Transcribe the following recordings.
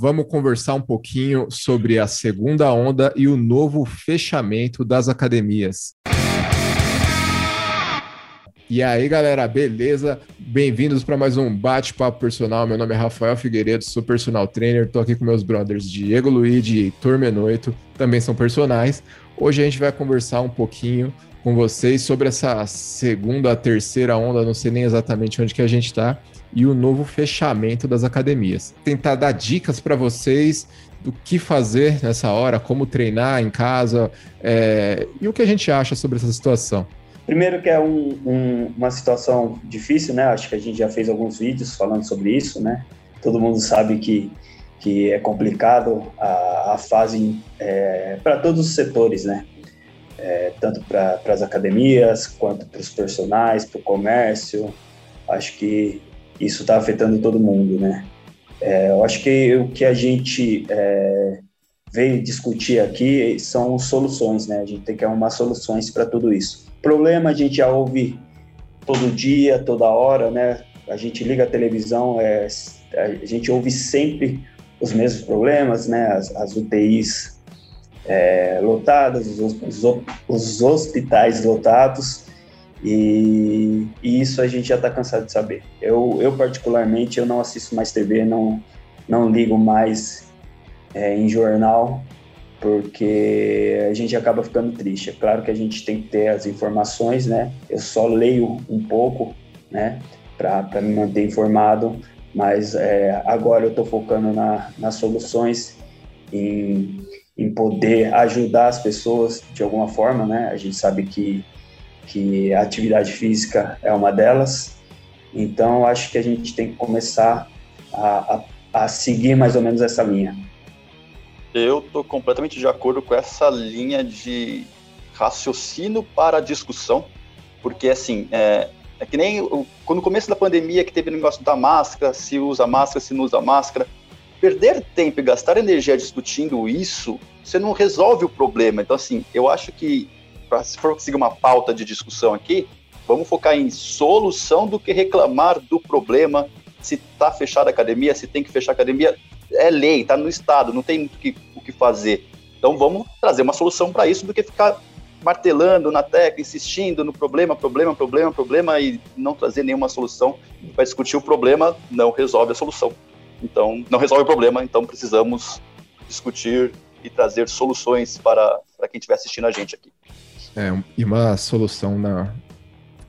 vamos conversar um pouquinho sobre a segunda onda e o novo fechamento das academias. E aí, galera, beleza? Bem-vindos para mais um bate-papo personal. Meu nome é Rafael Figueiredo, sou personal trainer. Estou aqui com meus brothers Diego Luiz e Heitor Menoito, também são personagens. Hoje a gente vai conversar um pouquinho com vocês sobre essa segunda, terceira onda, não sei nem exatamente onde que a gente está, e o novo fechamento das academias. Tentar dar dicas para vocês do que fazer nessa hora, como treinar em casa é, e o que a gente acha sobre essa situação. Primeiro que é um, um, uma situação difícil, né? Acho que a gente já fez alguns vídeos falando sobre isso, né? Todo mundo sabe que, que é complicado a, a fase é, para todos os setores, né? É, tanto para as academias quanto para os personagens, para o comércio. Acho que isso está afetando todo mundo, né? É, eu acho que o que a gente é, veio discutir aqui são soluções, né? A gente tem que arrumar soluções para tudo isso. Problema a gente já ouve todo dia, toda hora, né? A gente liga a televisão, é, a gente ouve sempre os mesmos problemas, né? As, as UTIs é, lotadas, os, os, os, hospitais lotados, e, e, isso a gente já está cansado de saber. Eu, eu, particularmente, eu não assisto mais TV, não, não ligo mais é, em jornal, porque a gente acaba ficando triste. É claro que a gente tem que ter as informações, né? Eu só leio um pouco, né, para me manter informado, mas é, agora eu estou focando na, nas soluções, em, em poder ajudar as pessoas de alguma forma, né? A gente sabe que, que a atividade física é uma delas, então acho que a gente tem que começar a, a, a seguir mais ou menos essa linha. Eu estou completamente de acordo com essa linha de raciocínio para discussão, porque assim, é, é que nem quando no começo da pandemia que teve o negócio da máscara, se usa máscara, se não usa máscara, perder tempo e gastar energia discutindo isso, você não resolve o problema. Então assim, eu acho que pra, se for conseguir uma pauta de discussão aqui, vamos focar em solução do que reclamar do problema, se está fechada a academia, se tem que fechar a academia, é lei, está no Estado, não tem muito que, o que fazer. Então vamos trazer uma solução para isso do que ficar martelando na tecla, insistindo no problema, problema, problema, problema e não trazer nenhuma solução para discutir o problema, não resolve a solução. Então, não resolve o problema, então precisamos discutir e trazer soluções para, para quem estiver assistindo a gente aqui. É, e uma solução na,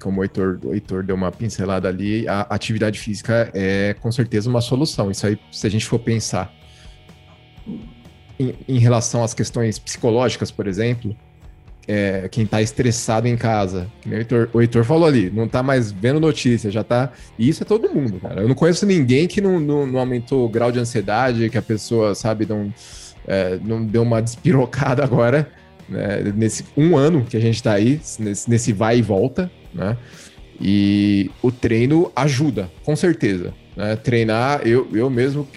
como o Heitor, o Heitor deu uma pincelada ali, a atividade física é com certeza uma solução. Isso aí, se a gente for pensar em, em relação às questões psicológicas, por exemplo, é, quem está estressado em casa, o Heitor, o Heitor, falou ali, não está mais vendo notícia, já está. E isso é todo mundo, cara. Eu não conheço ninguém que não, não, não aumentou o grau de ansiedade, que a pessoa, sabe, não, é, não deu uma despirocada agora, né, nesse um ano que a gente está aí, nesse, nesse vai e volta, né? E o treino ajuda, com certeza. Né? Treinar, eu, eu mesmo,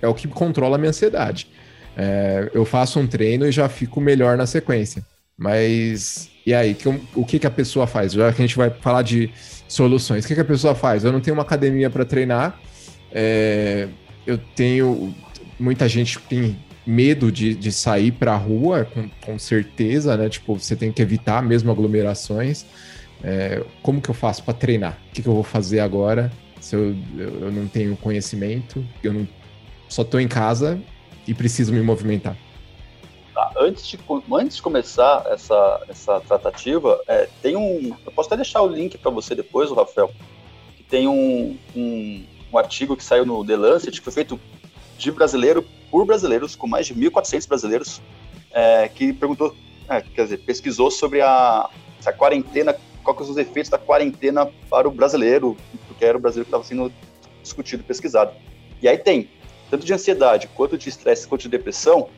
é o que controla a minha ansiedade. É, eu faço um treino e já fico melhor na sequência. Mas, e aí, que, o que, que a pessoa faz? Já que a gente vai falar de soluções, o que, que a pessoa faz? Eu não tenho uma academia para treinar, é, eu tenho. Muita gente tem medo de, de sair para a rua, com, com certeza, né? Tipo, você tem que evitar mesmo aglomerações. É, como que eu faço para treinar? O que, que, eu vou fazer agora se eu, eu não tenho conhecimento, eu não, só estou em casa e preciso me movimentar? Tá, antes, de, antes de começar essa, essa tratativa, é, tem um. Eu posso até deixar o link para você depois, Rafael, que tem um, um, um, artigo que saiu no The Lancet, que foi feito de brasileiro por brasileiros, com mais de 1.400 brasileiros, é, que perguntou, é, quer dizer, pesquisou sobre a, a quarentena quais são os efeitos da quarentena para o brasileiro, porque era o brasileiro que estava sendo discutido, pesquisado. E aí tem, tanto de ansiedade, quanto de estresse, quanto de depressão,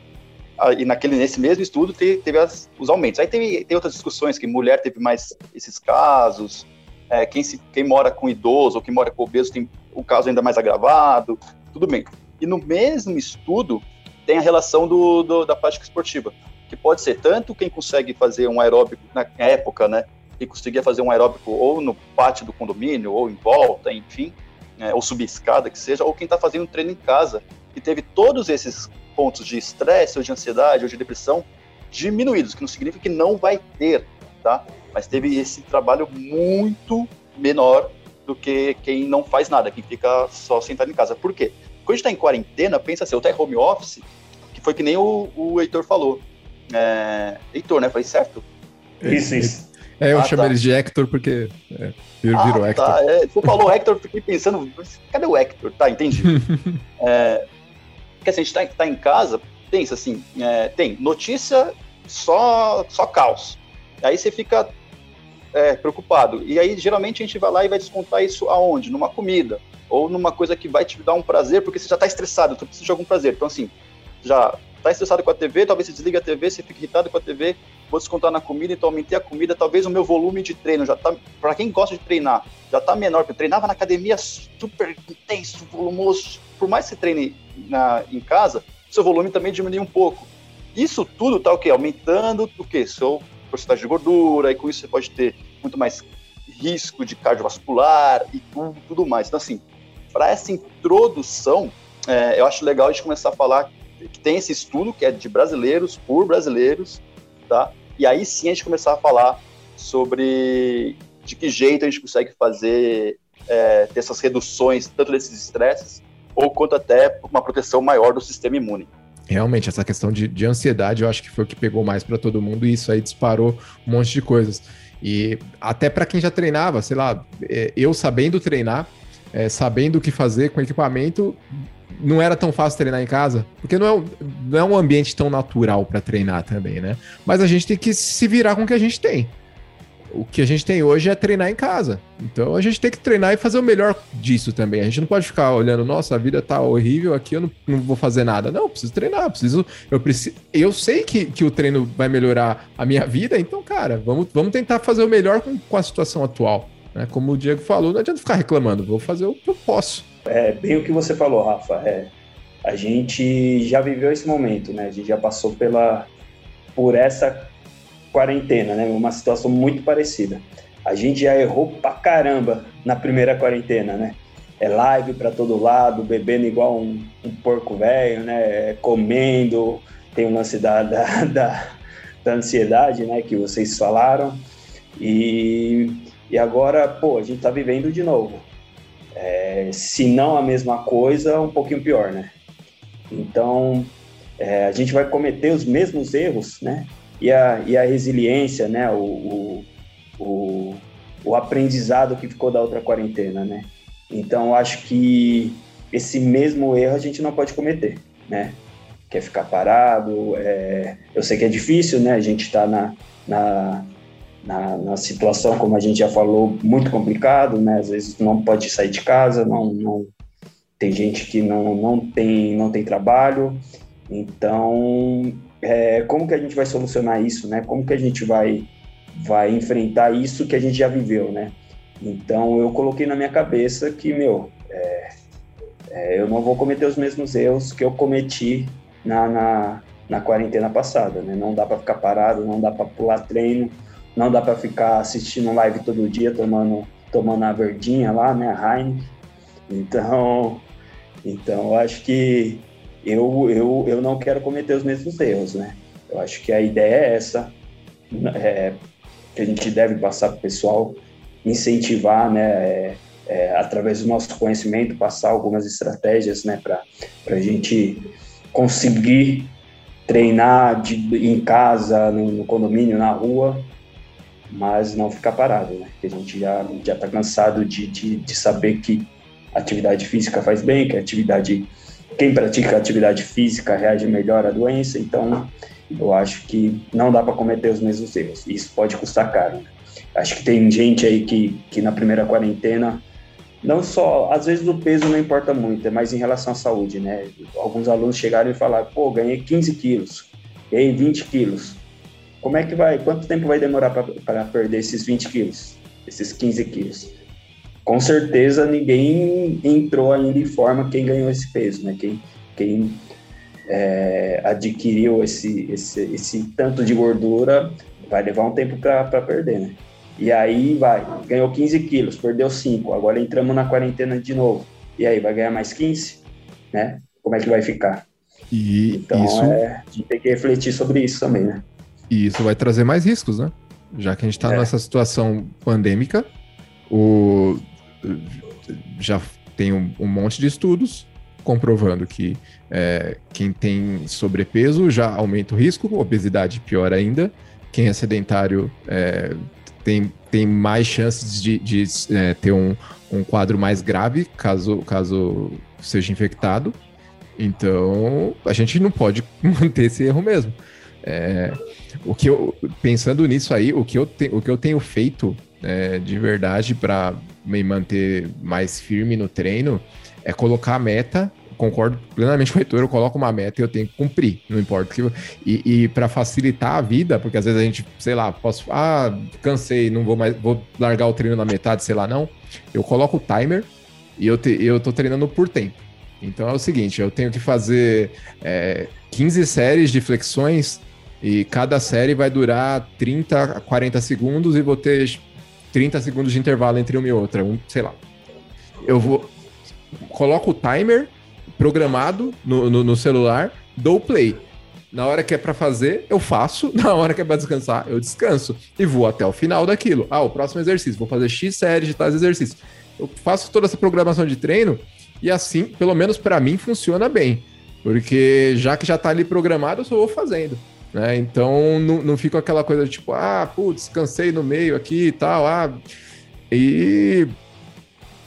e naquele, nesse mesmo estudo teve, teve as, os aumentos. Aí teve, tem outras discussões, que mulher teve mais esses casos, é, quem, se, quem mora com idoso ou quem mora com obeso tem o caso ainda mais agravado, tudo bem. E no mesmo estudo tem a relação do, do, da prática esportiva, que pode ser tanto quem consegue fazer um aeróbico na época, né, e conseguia fazer um aeróbico ou no pátio do condomínio, ou em volta, enfim, é, ou subir escada, que seja, ou quem está fazendo um treino em casa, que teve todos esses pontos de estresse ou de ansiedade ou de depressão diminuídos, que não significa que não vai ter, tá? Mas teve esse trabalho muito menor do que quem não faz nada, quem fica só sentado em casa. Por quê? Quando a gente está em quarentena, pensa assim, eu tá em home office, que foi que nem o, o Heitor falou. É, Heitor, né? Falei certo? Isso, isso. É, eu ah, chamo tá. eles de Hector porque é, virou ah, Hector. Tá. É, você falou Hector, fiquei pensando, cadê o Hector? Tá, entendi. é, porque assim, a gente tá, tá em casa, pensa assim, é, tem notícia só, só caos. Aí você fica é, preocupado. E aí, geralmente, a gente vai lá e vai descontar isso aonde? Numa comida. Ou numa coisa que vai te dar um prazer, porque você já tá estressado, então precisa de algum prazer. Então, assim, já tá estressado com a TV, talvez você desliga a TV, você fica irritado com a TV, vou descontar na comida, então aumentei a comida, talvez o meu volume de treino já tá, para quem gosta de treinar, já tá menor, porque eu treinava na academia super intenso, volumoso, por mais que você treine na, em casa, seu volume também diminui um pouco. Isso tudo tá o quê? Aumentando o quê? Seu porcentagem de gordura, e com isso você pode ter muito mais risco de cardiovascular e tudo, tudo mais. Então, assim, para essa introdução, é, eu acho legal a gente começar a falar que tem esse estudo que é de brasileiros por brasileiros, tá? E aí sim a gente começar a falar sobre de que jeito a gente consegue fazer é, ter essas reduções tanto desses estresses ou quanto até uma proteção maior do sistema imune. Realmente, essa questão de, de ansiedade eu acho que foi o que pegou mais para todo mundo e isso aí disparou um monte de coisas. E até para quem já treinava, sei lá, é, eu sabendo treinar, é, sabendo o que fazer com equipamento, não era tão fácil treinar em casa, porque não é, não é um ambiente tão natural para treinar também, né? Mas a gente tem que se virar com o que a gente tem. O que a gente tem hoje é treinar em casa. Então a gente tem que treinar e fazer o melhor disso também. A gente não pode ficar olhando, nossa, a vida tá horrível aqui, eu não, não vou fazer nada. Não, preciso treinar, preciso. Eu, preciso, eu sei que, que o treino vai melhorar a minha vida, então, cara, vamos, vamos tentar fazer o melhor com, com a situação atual. Né? Como o Diego falou, não adianta ficar reclamando, vou fazer o que eu posso. É bem o que você falou, Rafa. É, a gente já viveu esse momento, né? A gente já passou pela por essa quarentena, né? Uma situação muito parecida. A gente já errou pra caramba na primeira quarentena, né? É live para todo lado, bebendo igual um, um porco velho, né? Comendo, tem o lance da, da, da, da ansiedade, né? Que vocês falaram. E, e agora, pô, a gente tá vivendo de novo. É, se não a mesma coisa, um pouquinho pior, né? Então, é, a gente vai cometer os mesmos erros, né? E a, e a resiliência, né? O, o, o, o aprendizado que ficou da outra quarentena, né? Então, acho que esse mesmo erro a gente não pode cometer, né? Quer ficar parado, é, eu sei que é difícil, né? A gente está na, na, na, na, situação, como a gente já falou, muito complicado, né? Às vezes não pode sair de casa, não, não tem gente que não, não, tem, não tem trabalho. Então, é, como que a gente vai solucionar isso, né? Como que a gente vai, vai enfrentar isso que a gente já viveu, né? Então, eu coloquei na minha cabeça que, meu, é, é, eu não vou cometer os mesmos erros que eu cometi na, na, na quarentena passada, né? Não dá para ficar parado, não dá para pular treino, não dá para ficar assistindo live todo dia, tomando, tomando a verdinha lá, né? A Heineken. Então, então, eu acho que eu, eu, eu não quero cometer os mesmos erros, né? Eu acho que a ideia é essa, é, que a gente deve passar para o pessoal, incentivar, né? É, é, através do nosso conhecimento, passar algumas estratégias, né? Para a gente conseguir treinar de, em casa, no, no, condomínio, na rua, mas não ficar parado, né? Porque a gente já já está cansado de, de, de saber que atividade física faz bem, que atividade quem pratica atividade física reage melhor à doença, então eu acho que não dá para cometer os mesmos erros. Isso pode custar caro. Acho que tem gente aí que, que na primeira quarentena, não só, às vezes o peso não importa muito, é mais em relação à saúde, né? Alguns alunos chegaram e falaram, pô, ganhei 15 quilos, ganhei 20 quilos. Como é que vai, quanto tempo vai demorar para perder esses 20 quilos, esses 15 quilos? com certeza ninguém entrou ainda em forma quem ganhou esse peso, né? Quem, quem é, adquiriu esse, esse, esse tanto de gordura vai levar um tempo para perder, né? E aí vai, ganhou 15 quilos, perdeu 5, agora entramos na quarentena de novo. E aí, vai ganhar mais 15? Né? como é que vai ficar. E então, isso... é, a gente tem que refletir sobre isso também, né? E isso vai trazer mais riscos, né? Já que a gente está é. nessa situação pandêmica, o... já tem um, um monte de estudos comprovando que é, quem tem sobrepeso já aumenta o risco, obesidade pior ainda, quem é sedentário é, tem, tem mais chances de, de é, ter um, um quadro mais grave caso, caso seja infectado. Então, a gente não pode manter esse erro mesmo. É, o que eu, pensando nisso aí, o que eu, te, o que eu tenho feito é, de verdade para me manter mais firme no treino é colocar a meta concordo plenamente com o Heitor, eu coloco uma meta e eu tenho que cumprir, não importa que. E, e para facilitar a vida, porque às vezes a gente, sei lá, posso. Ah, cansei, não vou mais. Vou largar o treino na metade, sei lá, não. Eu coloco o timer e eu, te, eu tô treinando por tempo. Então é o seguinte, eu tenho que fazer é, 15 séries de flexões e cada série vai durar 30 a 40 segundos e vou ter 30 segundos de intervalo entre uma e outra, um, sei lá. Eu vou coloco o timer programado no, no, no celular, dou play. Na hora que é para fazer, eu faço. Na hora que é para descansar, eu descanso. E vou até o final daquilo. Ah, o próximo exercício. Vou fazer X séries de tais exercícios. Eu faço toda essa programação de treino e assim, pelo menos para mim, funciona bem. Porque já que já tá ali programado, eu só vou fazendo. Né? Então não, não fica aquela coisa de tipo, ah, putz, cansei no meio aqui e tal. Ah. E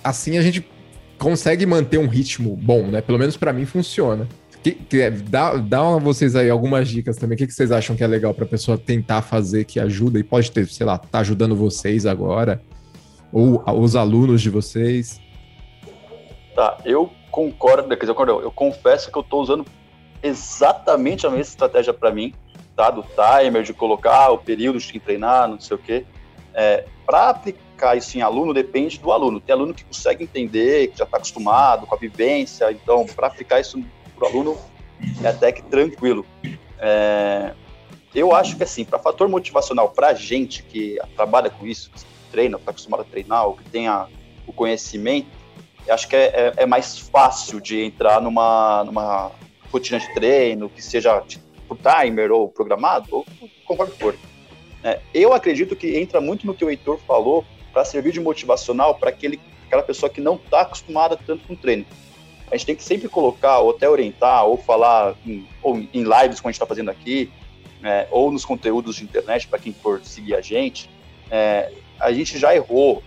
assim a gente consegue manter um ritmo bom, né? Pelo menos para mim funciona. Que, que, é, dá, dá a vocês aí algumas dicas também. O que, que vocês acham que é legal para a pessoa tentar fazer que ajuda e pode ter, sei lá, tá ajudando vocês agora ou os alunos de vocês? Tá, eu concordo, quer dizer, eu, concordo, eu confesso que eu estou usando exatamente a mesma estratégia para mim, tá? Do timer, de colocar o período de treinar, não sei o quê. É, para aplicar isso em aluno depende do aluno. Tem aluno que consegue entender, que já está acostumado com a vivência, então para aplicar isso para o aluno é até que tranquilo. É, eu acho que assim, para fator motivacional, para gente que trabalha com isso, que treina, está acostumado a treinar, ou que tenha o conhecimento, acho que é, é, é, mais fácil de entrar numa, numa rotina de treino, que seja por timer ou programado, ou conforme for. É, eu acredito que entra muito no que o Heitor falou para servir de motivacional para aquela pessoa que não está acostumada tanto com treino. A gente tem que sempre colocar, ou até orientar, ou falar em, ou em lives, como a gente está fazendo aqui, é, ou nos conteúdos de internet, para quem for seguir a gente. É, a gente já errou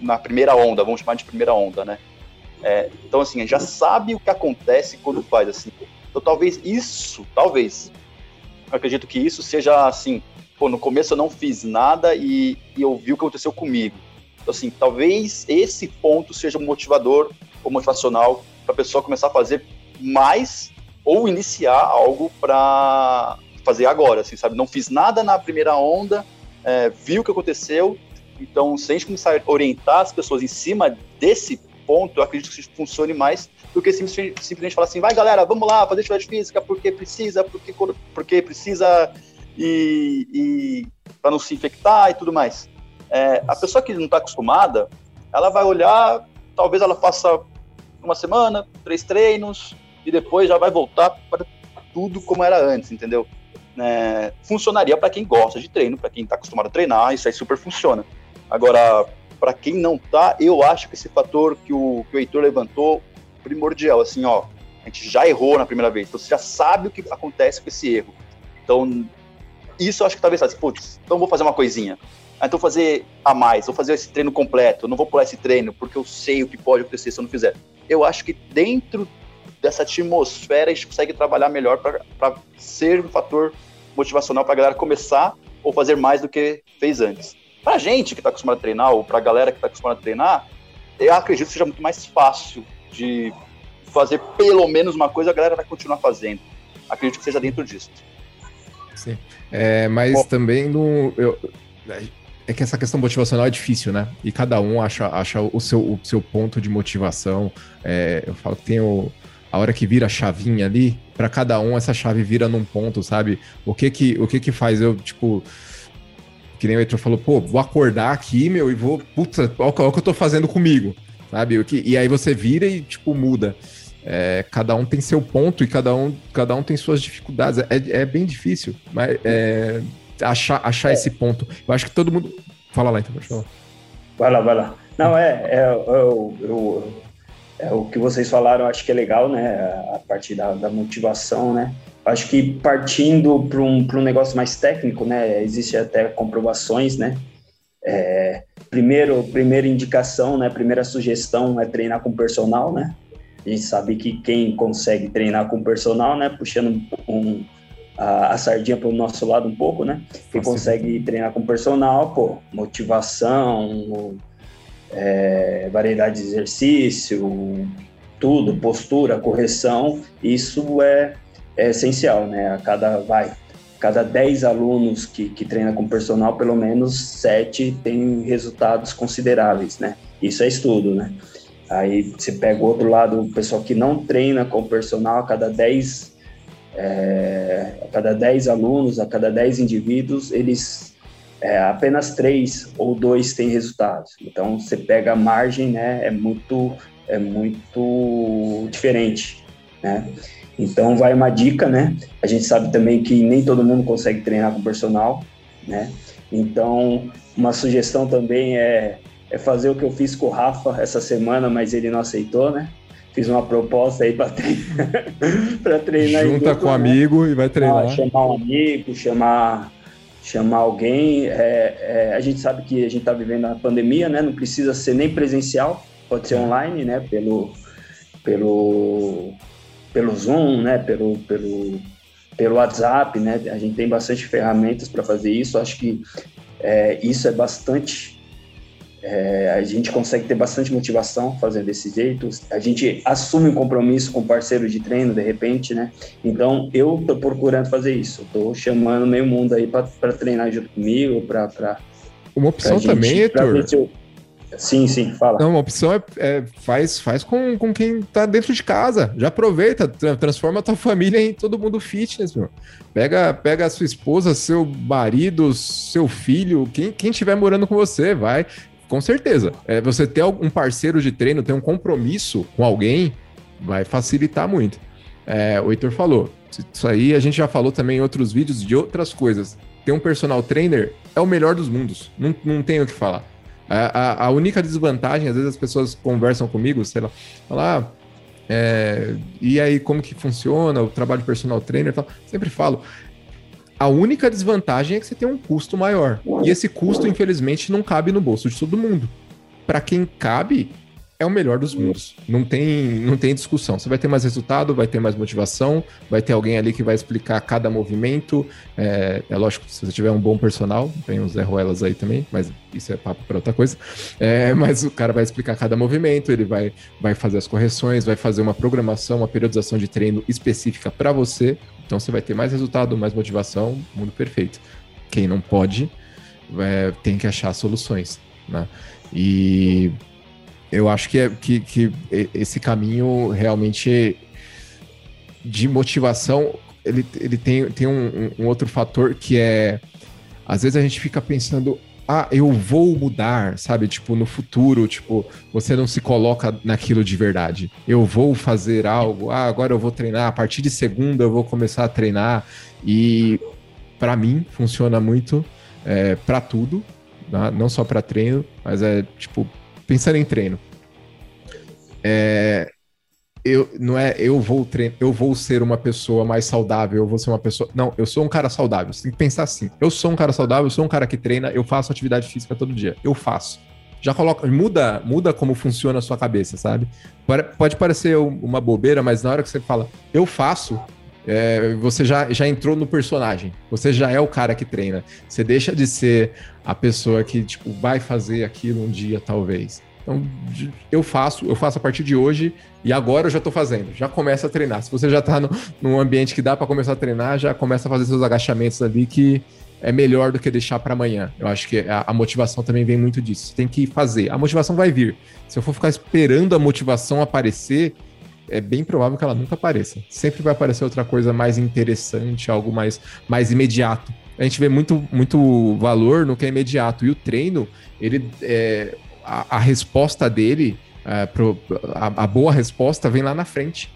na primeira onda, vamos chamar de primeira onda, né? É, então, assim, a gente já sabe o que acontece quando faz assim. Então, talvez isso, talvez, acredito que isso seja, assim, pô, no começo eu não fiz nada e, e eu vi o que aconteceu comigo. Então, assim, talvez esse ponto seja um motivador ou motivacional para a pessoa começar a fazer mais ou iniciar algo para fazer agora, assim, sabe? Não fiz nada na primeira onda, é, vi o que aconteceu, então se a gente começar a orientar as pessoas em cima desse ponto, acredito que isso funcione mais do que simplesmente falar assim, vai galera, vamos lá fazer atividade física porque precisa, porque, porque precisa e, e para não se infectar e tudo mais. É, a pessoa que não está acostumada, ela vai olhar, talvez ela faça uma semana, três treinos e depois já vai voltar para tudo como era antes, entendeu? É, funcionaria para quem gosta de treino, para quem está acostumado a treinar, isso aí super funciona. Agora, para quem não tá, eu acho que esse fator que o, que o Heitor levantou, primordial, assim, ó, a gente já errou na primeira vez, então você já sabe o que acontece com esse erro. Então, isso eu acho que talvez assim, putz, então vou fazer uma coisinha. Ah, então vou fazer a mais, vou fazer esse treino completo, não vou pular esse treino porque eu sei o que pode acontecer se eu não fizer. Eu acho que dentro dessa atmosfera a gente consegue trabalhar melhor para ser um fator motivacional para a galera começar ou fazer mais do que fez antes. Para a gente que está acostumado a treinar ou para a galera que está acostumada a treinar, eu acredito que seja muito mais fácil de fazer pelo menos uma coisa, a galera vai continuar fazendo. Acredito que seja dentro disso. Sim. É, mas Bom. também no, eu, é que essa questão motivacional é difícil, né? E cada um acha, acha o, seu, o seu ponto de motivação. É, eu falo que tem o, a hora que vira a chavinha ali, para cada um essa chave vira num ponto, sabe? O que que, o que, que faz eu, tipo. Que nem o Heitor falou, pô, vou acordar aqui, meu, e vou. Puta, olha o que eu tô fazendo comigo, sabe? E aí você vira e, tipo, muda. É, cada um tem seu ponto e cada um, cada um tem suas dificuldades. É, é bem difícil mas, é, achar, achar é. esse ponto. Eu acho que todo mundo. Fala lá então, pode falar. Vai lá, vai lá. Não, é, é, é, é, o que vocês falaram, acho que é legal, né? A partir da, da motivação, né? Acho que partindo para um, um negócio mais técnico, né? Existe até comprovações, né? É, primeiro, primeira indicação, né? Primeira sugestão é treinar com personal, né? A gente sabe que quem consegue treinar com personal, né? Puxando um, a, a sardinha para o nosso lado um pouco, né? Quem consegue treinar com personal, pô, motivação, é, variedade de exercício, tudo, postura, correção, isso é, é essencial, né? A cada, vai, cada 10 alunos que, que treina com personal, pelo menos 7 têm resultados consideráveis, né? Isso é estudo, né? Aí você pega o outro lado, o pessoal que não treina com personal, a cada 10, é, a cada 10 alunos, a cada 10 indivíduos, eles é, apenas três ou dois têm resultados. Então você pega a margem, né? É muito, é muito diferente, né? Então vai uma dica, né? A gente sabe também que nem todo mundo consegue treinar com personal, né? Então uma sugestão também é, é fazer o que eu fiz com o Rafa essa semana, mas ele não aceitou, né? Fiz uma proposta aí para treinar, treinar. Junta com um né? amigo e vai treinar. Ah, chamar um amigo, chamar chamar alguém. É, é, a gente sabe que a gente está vivendo a pandemia, né? Não precisa ser nem presencial, pode ser online, né? Pelo, pelo pelo Zoom, né, pelo, pelo, pelo WhatsApp, né, a gente tem bastante ferramentas para fazer isso, acho que é, isso é bastante, é, a gente consegue ter bastante motivação fazendo desse jeito, a gente assume um compromisso com parceiro de treino, de repente, né, então eu estou procurando fazer isso, estou chamando meio mundo aí para treinar junto comigo, para... Uma opção gente, também, Heitor, Sim, sim, fala. Não, uma opção é, é, faz, faz com, com quem tá dentro de casa. Já aproveita, transforma a tua família em todo mundo fitness, meu. Pega, pega a sua esposa, seu marido, seu filho, quem, quem tiver morando com você, vai. Com certeza. É, você ter um parceiro de treino, ter um compromisso com alguém, vai facilitar muito. É, o Heitor falou. Isso aí a gente já falou também em outros vídeos de outras coisas. Ter um personal trainer é o melhor dos mundos. Não, não tenho o que falar. A, a, única desvantagem, às vezes as pessoas conversam comigo, sei lá, falar, ah, é, e aí como que funciona o trabalho de personal trainer e tal. Sempre falo, a única desvantagem é que você tem um custo maior. E esse custo, infelizmente, não cabe no bolso de todo mundo. Para quem cabe, é o melhor dos mundos. Não tem, não tem discussão. Você vai ter mais resultado, vai ter mais motivação, vai ter alguém ali que vai explicar cada movimento. É, é lógico, se você tiver um bom personal, tem os Zé Ruelas aí também, mas isso é papo para outra coisa. É, mas o cara vai explicar cada movimento, ele vai, vai fazer as correções, vai fazer uma programação, uma periodização de treino específica para você. Então você vai ter mais resultado, mais motivação, mundo perfeito. Quem não pode, é, tem que achar soluções. Né? E eu acho que, é, que, que esse caminho realmente de motivação ele, ele tem, tem um, um, outro fator que é às vezes a gente fica pensando ah, eu vou mudar, sabe? Tipo, no futuro, tipo, você não se coloca naquilo de verdade. Eu vou fazer algo, ah, agora eu vou treinar, a partir de segunda eu vou começar a treinar. E para mim funciona muito é, para tudo, tá? não só para treino, mas é tipo pensando em treino. É, eu não é eu vou treino, eu vou ser uma pessoa mais saudável, eu vou ser uma pessoa. Não, eu sou um cara saudável. Você tem que pensar assim. Eu sou um cara saudável, eu sou um cara que treina, eu faço atividade física todo dia. Eu faço. Já coloca, muda, muda como funciona a sua cabeça, sabe? Pode parecer uma bobeira, mas na hora que você fala, eu faço, é, você já, já entrou no personagem. Você já é o cara que treina. Você deixa de ser a pessoa que, tipo, vai fazer aquilo um dia, talvez. Então, eu faço, eu faço a partir de hoje e agora eu já estou fazendo. Já começa a treinar. Se você já está num ambiente que dá para começar a treinar, já começa a fazer seus agachamentos ali que é melhor do que deixar para amanhã. Eu acho que a, a, motivação também vem muito disso. Tem que fazer. A motivação vai vir. Se eu for ficar esperando a motivação aparecer, é bem provável que ela nunca apareça. Sempre vai aparecer outra coisa mais interessante, algo mais, mais imediato. A gente vê muito, muito valor no que é imediato. E o treino, ele é, a, a resposta dele, é, pro, a, a, boa resposta vem lá na frente.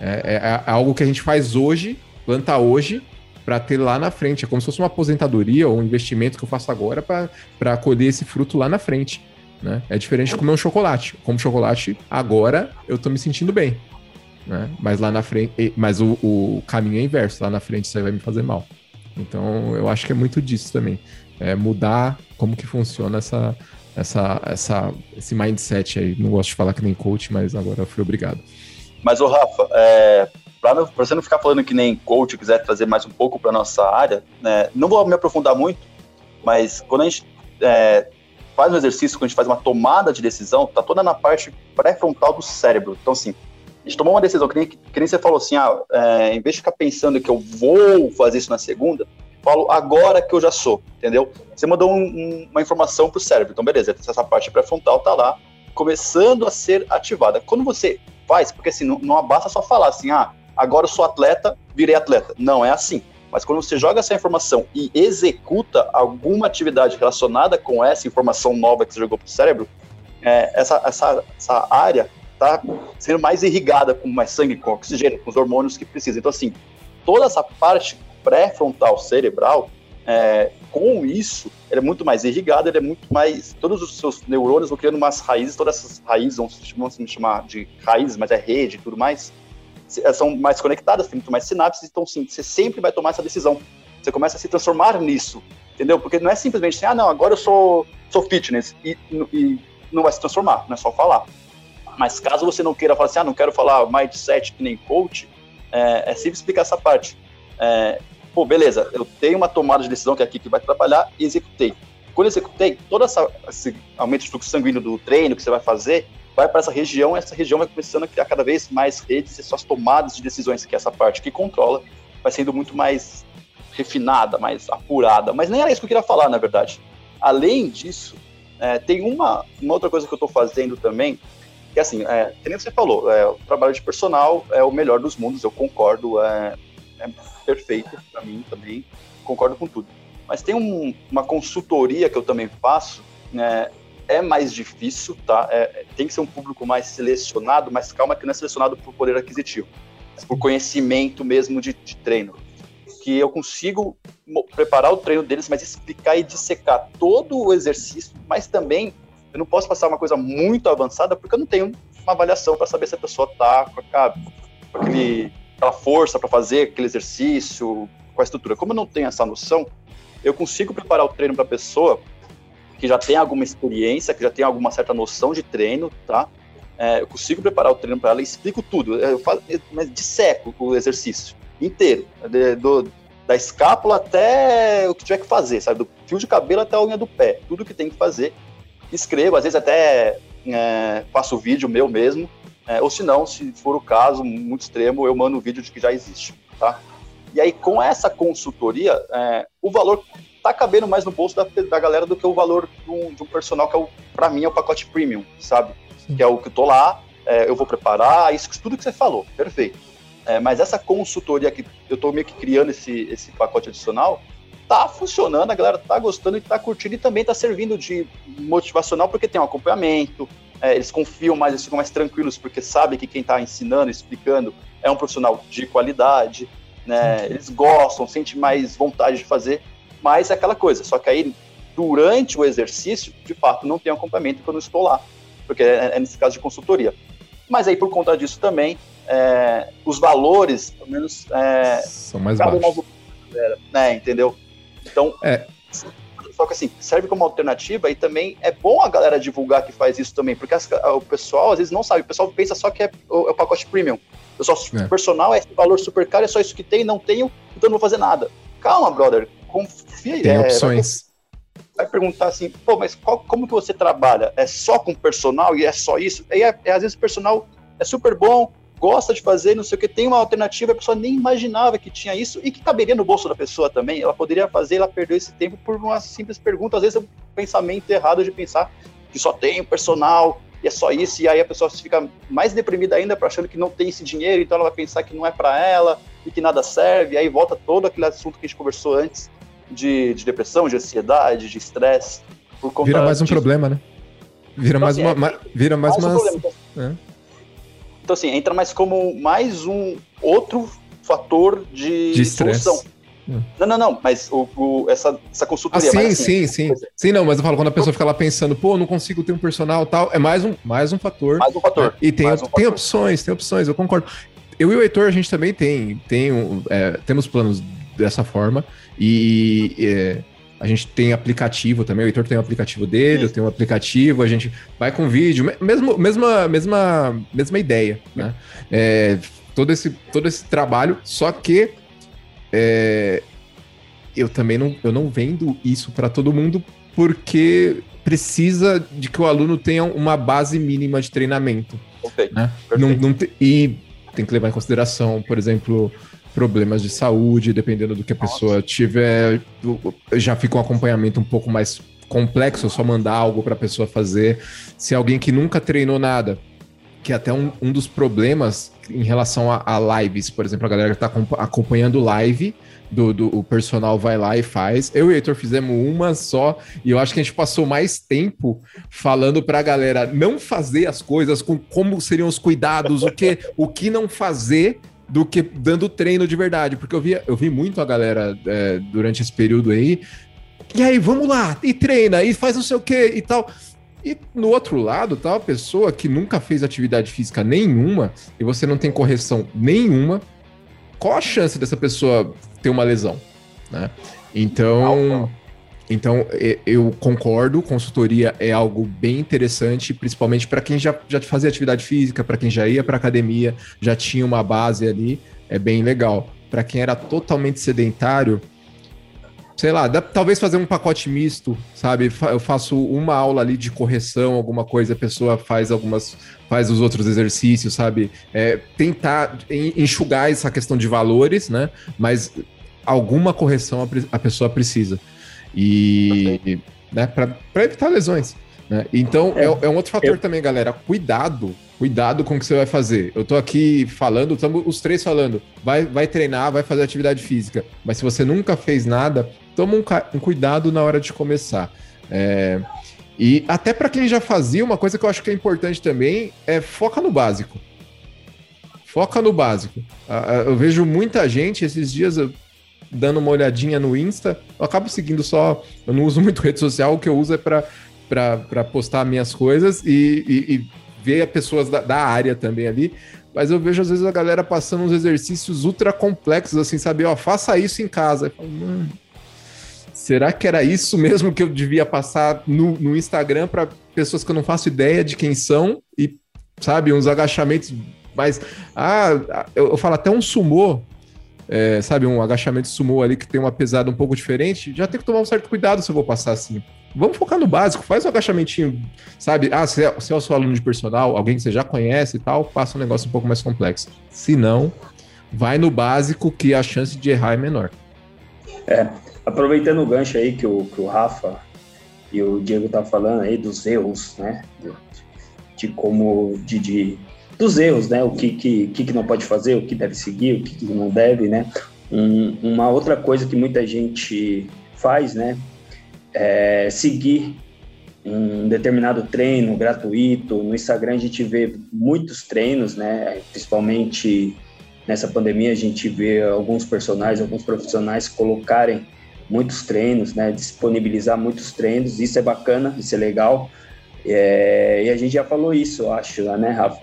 É, é, é algo que a gente faz hoje, planta hoje, para ter lá na frente. É como se fosse uma aposentadoria ou um investimento que eu faço agora para colher esse fruto lá na frente. Né? É diferente de comer um chocolate. Como chocolate, agora eu tô me sentindo bem. Né? Mas lá na frente. Mas o, o caminho é inverso. Lá na frente isso aí vai me fazer mal. Então eu acho que é muito disso também. É mudar como que funciona essa, essa, essa, esse mindset aí. Não gosto de falar que nem coach, mas agora eu fui obrigado. Mas, o Rafa, é, para você não ficar falando que nem coach, quiser trazer mais um pouco para nossa área, né, não vou me aprofundar muito, mas quando a gente é, faz um exercício, quando a gente faz uma tomada de decisão, tá toda na parte pré-frontal do cérebro. Então, assim, a gente tomou uma decisão, que nem, que nem você falou assim, ah, é, em vez de ficar pensando que eu vou fazer isso na segunda, falo agora que eu já sou, entendeu? Você mandou um, um, uma informação para o cérebro, então beleza, essa parte pré-frontal tá lá, começando a ser ativada. Quando você faz, porque assim, não, não basta só falar assim, ah, agora eu sou atleta, virei atleta. Não é assim. Mas quando você joga essa informação e executa alguma atividade relacionada com essa informação nova que você jogou para o cérebro, é, essa, essa, essa área está sendo mais irrigada com mais sangue, com oxigênio, com os hormônios que precisa. Então, assim, toda essa parte pré-frontal cerebral, é, com isso, ele é muito mais irrigado, ele é muito mais. Todos os seus neurônios vão criando umas raízes, todas essas raízes, vamos chamar de raízes, mas é rede e tudo mais, são mais conectadas, tem muito mais sinapses, então sim, você sempre vai tomar essa decisão. Você começa a se transformar nisso, entendeu? Porque não é simplesmente assim, ah, não, agora eu sou, sou fitness, e, e não vai se transformar, não é só falar. Mas caso você não queira falar assim, ah, não quero falar mindset que nem coach, é, é simples explicar essa parte. É, pô, beleza, eu tenho uma tomada de decisão que é aqui que vai trabalhar e executei. Quando eu executei, todo essa, esse aumento de fluxo sanguíneo do treino que você vai fazer, vai para essa região, essa região vai começando a criar cada vez mais redes e suas tomadas de decisões, que é essa parte que controla, vai sendo muito mais refinada, mais apurada. Mas nem era isso que eu queria falar, na verdade. Além disso, é, tem uma, uma outra coisa que eu estou fazendo também, que assim, é, que nem você falou, é, o trabalho de personal é o melhor dos mundos, eu concordo, é, é perfeito para mim também, concordo com tudo. Mas tem um, uma consultoria que eu também faço, né, é mais difícil, tá? É, é, tem que ser um público mais selecionado, mas calma que não é selecionado por poder aquisitivo, é por conhecimento mesmo de, de treino. Que eu consigo preparar o treino deles, mas explicar e dissecar todo o exercício, mas também eu não posso passar uma coisa muito avançada porque eu não tenho uma avaliação para saber se a pessoa tá com, a, com aquele, aquela força para fazer aquele exercício, com a estrutura. Como eu não tenho essa noção, eu consigo preparar o treino para a pessoa que já tem alguma experiência, que já tem alguma certa noção de treino, tá? É, eu consigo preparar o treino para ela explico tudo. Eu faço, mas disseco o exercício inteiro, de, do, da escápula até o que tiver que fazer, sabe? Do fio de cabelo até a unha do pé, tudo que tem que fazer. Escrevo, às vezes até é, faço vídeo meu mesmo, é, ou se não, se for o caso, muito extremo, eu mando o vídeo de que já existe, tá? E aí, com essa consultoria, é, o valor tá cabendo mais no bolso da, da galera do que o valor de um, de um personal que é o, para mim é o pacote premium, sabe? Sim. Que é o que eu tô lá, é, eu vou preparar, isso tudo que você falou, perfeito. É, mas essa consultoria que eu tô meio que criando esse, esse pacote adicional, tá funcionando, a galera tá gostando e tá curtindo e também tá servindo de motivacional porque tem um acompanhamento, é, eles confiam mais, eles ficam mais tranquilos porque sabem que quem tá ensinando, explicando é um profissional de qualidade, né? Eles gostam, sentem mais vontade de fazer mas é aquela coisa, só que aí durante o exercício, de fato, não tem acompanhamento quando eu estou lá, porque é, é nesse caso de consultoria. Mas aí, por conta disso também, é, os valores, pelo menos, é, são mais baixos. né, entendeu? Então, é. só que assim, serve como alternativa e também é bom a galera divulgar que faz isso também, porque as, o pessoal às vezes não sabe, o pessoal pensa só que é o, é o pacote premium. O pessoal, é. personal é esse valor super caro, é só isso que tem, não tenho, então não vou fazer nada. Calma, brother confia. Tem é, opções. Vai, vai, perguntar assim, pô, mas qual, como que você trabalha? É só com personal e é só isso? E é, é, às vezes o personal é super bom, gosta de fazer, não sei o que, tem uma alternativa, a pessoa nem imaginava que tinha isso e que caberia no bolso da pessoa também. Ela poderia fazer, ela perdeu esse tempo por uma simples pergunta. Às vezes é um pensamento errado de pensar que só tem o personal e é só isso, e aí a pessoa fica mais deprimida ainda, achando que não tem esse dinheiro, então ela vai pensar que não é para ela e que nada serve, e aí volta todo aquele assunto que a gente conversou antes de, de depressão, de ansiedade, de estresse. Vira mais um problema, né? Vira então, mais assim, uma. É, vira mais, mais uma. Um é. Então, assim, entra mais como mais um outro fator de, de solução. Hum. Não, não, não, mas o, o, essa, essa consultoria. Ah, sim, assim, sim, sim. Sim, não, mas eu falo quando a pessoa fica lá pensando, pô, não consigo ter um personal tal, é mais um, mais um fator. Mais um fator. Né? E tem, um tem fator. opções, tem opções, eu concordo. Eu e o Heitor, a gente também tem, tem um, é, temos planos dessa forma e é, a gente tem aplicativo também, o Heitor tem um aplicativo dele, Sim. eu tenho um aplicativo, a gente vai com vídeo, mesmo, mesma, mesma, mesma ideia, né? É, todo, esse, todo esse trabalho, só que é, eu também não, eu não vendo isso para todo mundo porque precisa de que o aluno tenha uma base mínima de treinamento. Perfeito. Né? Não, não te, e tem que levar em consideração, por exemplo, problemas de saúde, dependendo do que a pessoa tiver. Já fica um acompanhamento um pouco mais complexo, só mandar algo para a pessoa fazer. Se alguém que nunca treinou nada, que é até um, um dos problemas em relação a, a, lives, por exemplo, a galera que está acompanhando live. Do, do, o personal vai lá e faz. Eu e o Heitor fizemos uma só, e eu acho que a gente passou mais tempo falando para a galera não fazer as coisas, com como seriam os cuidados, o que, o que não fazer, do que dando treino de verdade. Porque eu vi, eu vi muito a galera é, durante esse período aí. E aí, vamos lá, e treina, e faz não sei o que e tal. E no outro lado, tá? A pessoa que nunca fez atividade física nenhuma e você não tem correção nenhuma, qual a chance dessa pessoa ter uma lesão? Né? Então, então eu concordo, consultoria é algo bem interessante, principalmente para quem já, já fazia atividade física, para quem já ia para academia, já tinha uma base ali, é bem legal. Para quem era totalmente sedentário, sei lá, dá, talvez fazer um pacote misto, sabe? Eu faço uma aula ali de correção, alguma coisa, a pessoa faz algumas, faz os outros exercícios, sabe? É, tentar enxugar essa questão de valores, né? Mas alguma correção a, a pessoa precisa. E, né, para evitar lesões. Né? Então, é, é, um outro fator eu... também, galera. Cuidado Cuidado com o que você vai fazer. Eu tô aqui falando, estamos os três falando. Vai, vai treinar, vai fazer atividade física. Mas se você nunca fez nada, toma um, um cuidado na hora de começar. É, e até para quem já fazia, uma coisa que eu acho que é importante também é foca no básico. Foca no básico. Eu vejo muita gente esses dias dando uma olhadinha no Insta. Eu acabo seguindo só. Eu não uso muito rede social, o que eu uso é para postar minhas coisas e, e, e ver pessoas da, da, área também ali, mas eu vejo às vezes a galera passando uns exercícios ultra complexos, assim, sabe? Ó, faça isso em casa. Falo, será que era isso mesmo que eu devia passar no, no Instagram para pessoas que eu não faço ideia de quem são e, sabe, uns agachamentos mais. Ah, eu, eu falo até um sumô. É, sabe, um agachamento sumô ali que tem uma pesada um pouco diferente, já tem que tomar um certo cuidado se eu vou passar assim. Vamos focar no básico, faz um agachamentinho, sabe? Ah, se é, se é o seu aluno de personal, alguém que você já conhece e tal, passa um negócio um pouco mais complexo. Se não, vai no básico que a chance de errar é menor. É, aproveitando o gancho aí que o, que o Rafa e o Diego tá falando aí dos erros, né? De, de como, de, de, dos erros, né? O que, que, que não pode fazer, o que deve seguir, o que não deve, né? Um, uma outra coisa que muita gente faz, né? é, seguir um determinado treino gratuito. No Instagram a gente vê muitos treinos, né? Principalmente nessa pandemia a gente vê alguns personagens, alguns profissionais colocarem muitos treinos, né? Disponibilizar muitos treinos. Isso é bacana, isso é legal. É, e a gente já falou isso, eu acho, né, Rafa?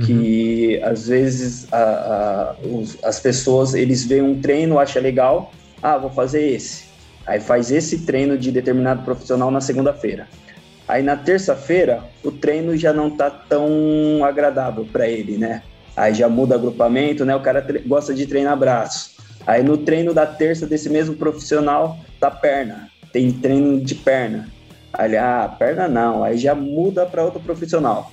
Que uhum. às vezes a, a, os, as pessoas eles veem um treino, acham legal, ah, vou fazer esse Aí faz esse treino de determinado profissional na segunda-feira. Aí na terça-feira, o treino já não tá tão agradável para ele, né? Aí já muda agrupamento, né? O cara gosta de treinar braço. Aí no treino da terça desse mesmo profissional, tá perna. Tem treino de perna. Aí, ah, perna não. Aí já muda para outro profissional,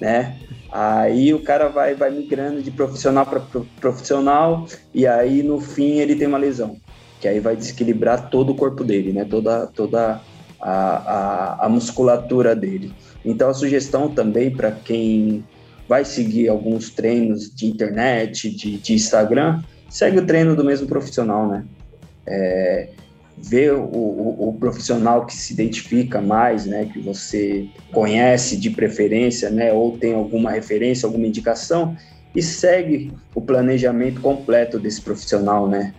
né? Aí o cara vai, vai migrando de profissional para profissional e aí no fim ele tem uma lesão que aí vai desequilibrar todo o corpo dele, né? Toda, toda a, a, a musculatura dele. Então a sugestão também para quem vai seguir alguns treinos de internet, de, de, Instagram, segue o treino do mesmo profissional, né? É, ver o, o, o, profissional que se identifica mais, né, que você conhece de preferência, né, ou tem alguma referência, alguma indicação, e segue o planejamento completo desse profissional, né.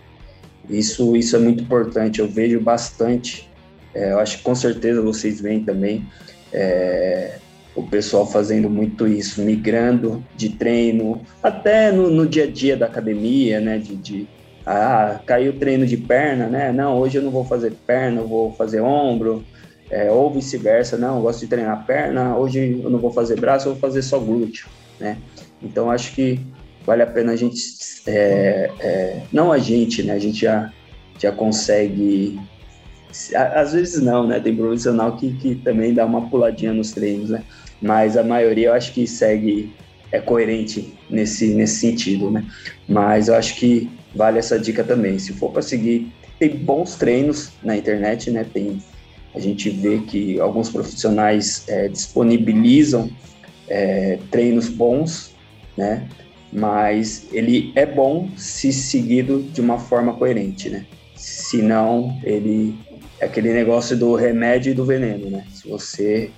Isso, isso é muito importante, eu vejo bastante, é, eu acho que com certeza vocês veem também, é, o pessoal fazendo muito isso, migrando de treino, até no, no dia a dia da academia, né, de, de ah, caiu o treino de perna, né? Não, hoje eu não vou fazer perna, eu vou fazer ombro, é, ou vice-versa, não, eu gosto de treinar perna, hoje eu não vou fazer braço, eu vou fazer só glúteo, né? Então acho que vale a pena a gente, é, é, não a gente, né? A gente já, já consegue, às vezes não, né? Tem profissional que, que também dá uma puladinha nos treinos, né? Mas a maioria eu acho que segue, é coerente nesse, nesse sentido, né? Mas eu acho que vale essa dica também. Se for para seguir, tem bons treinos na internet, né? Tem a gente vê que alguns profissionais é, disponibilizam é, treinos bons, né? Mas ele é bom se seguido de uma forma coerente, né? Senão ele é aquele negócio do remédio e do veneno, né? Se você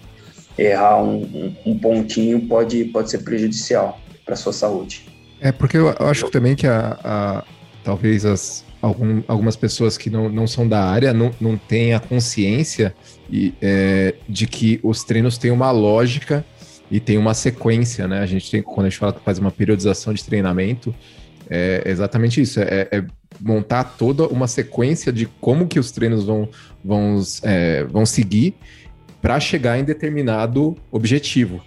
errar um, um, um pontinho pode pode ser prejudicial para sua saúde. É porque eu acho também que a, a talvez as, algum, algumas pessoas que não, não são da área não, não têm a consciência e, é, de que os treinos têm uma lógica e tem uma sequência, né? A gente tem, quando a gente fala que faz uma periodização de treinamento, é exatamente isso, é, é montar toda uma sequência de como que os treinos vão, vão, é, vão seguir para chegar em determinado objetivo.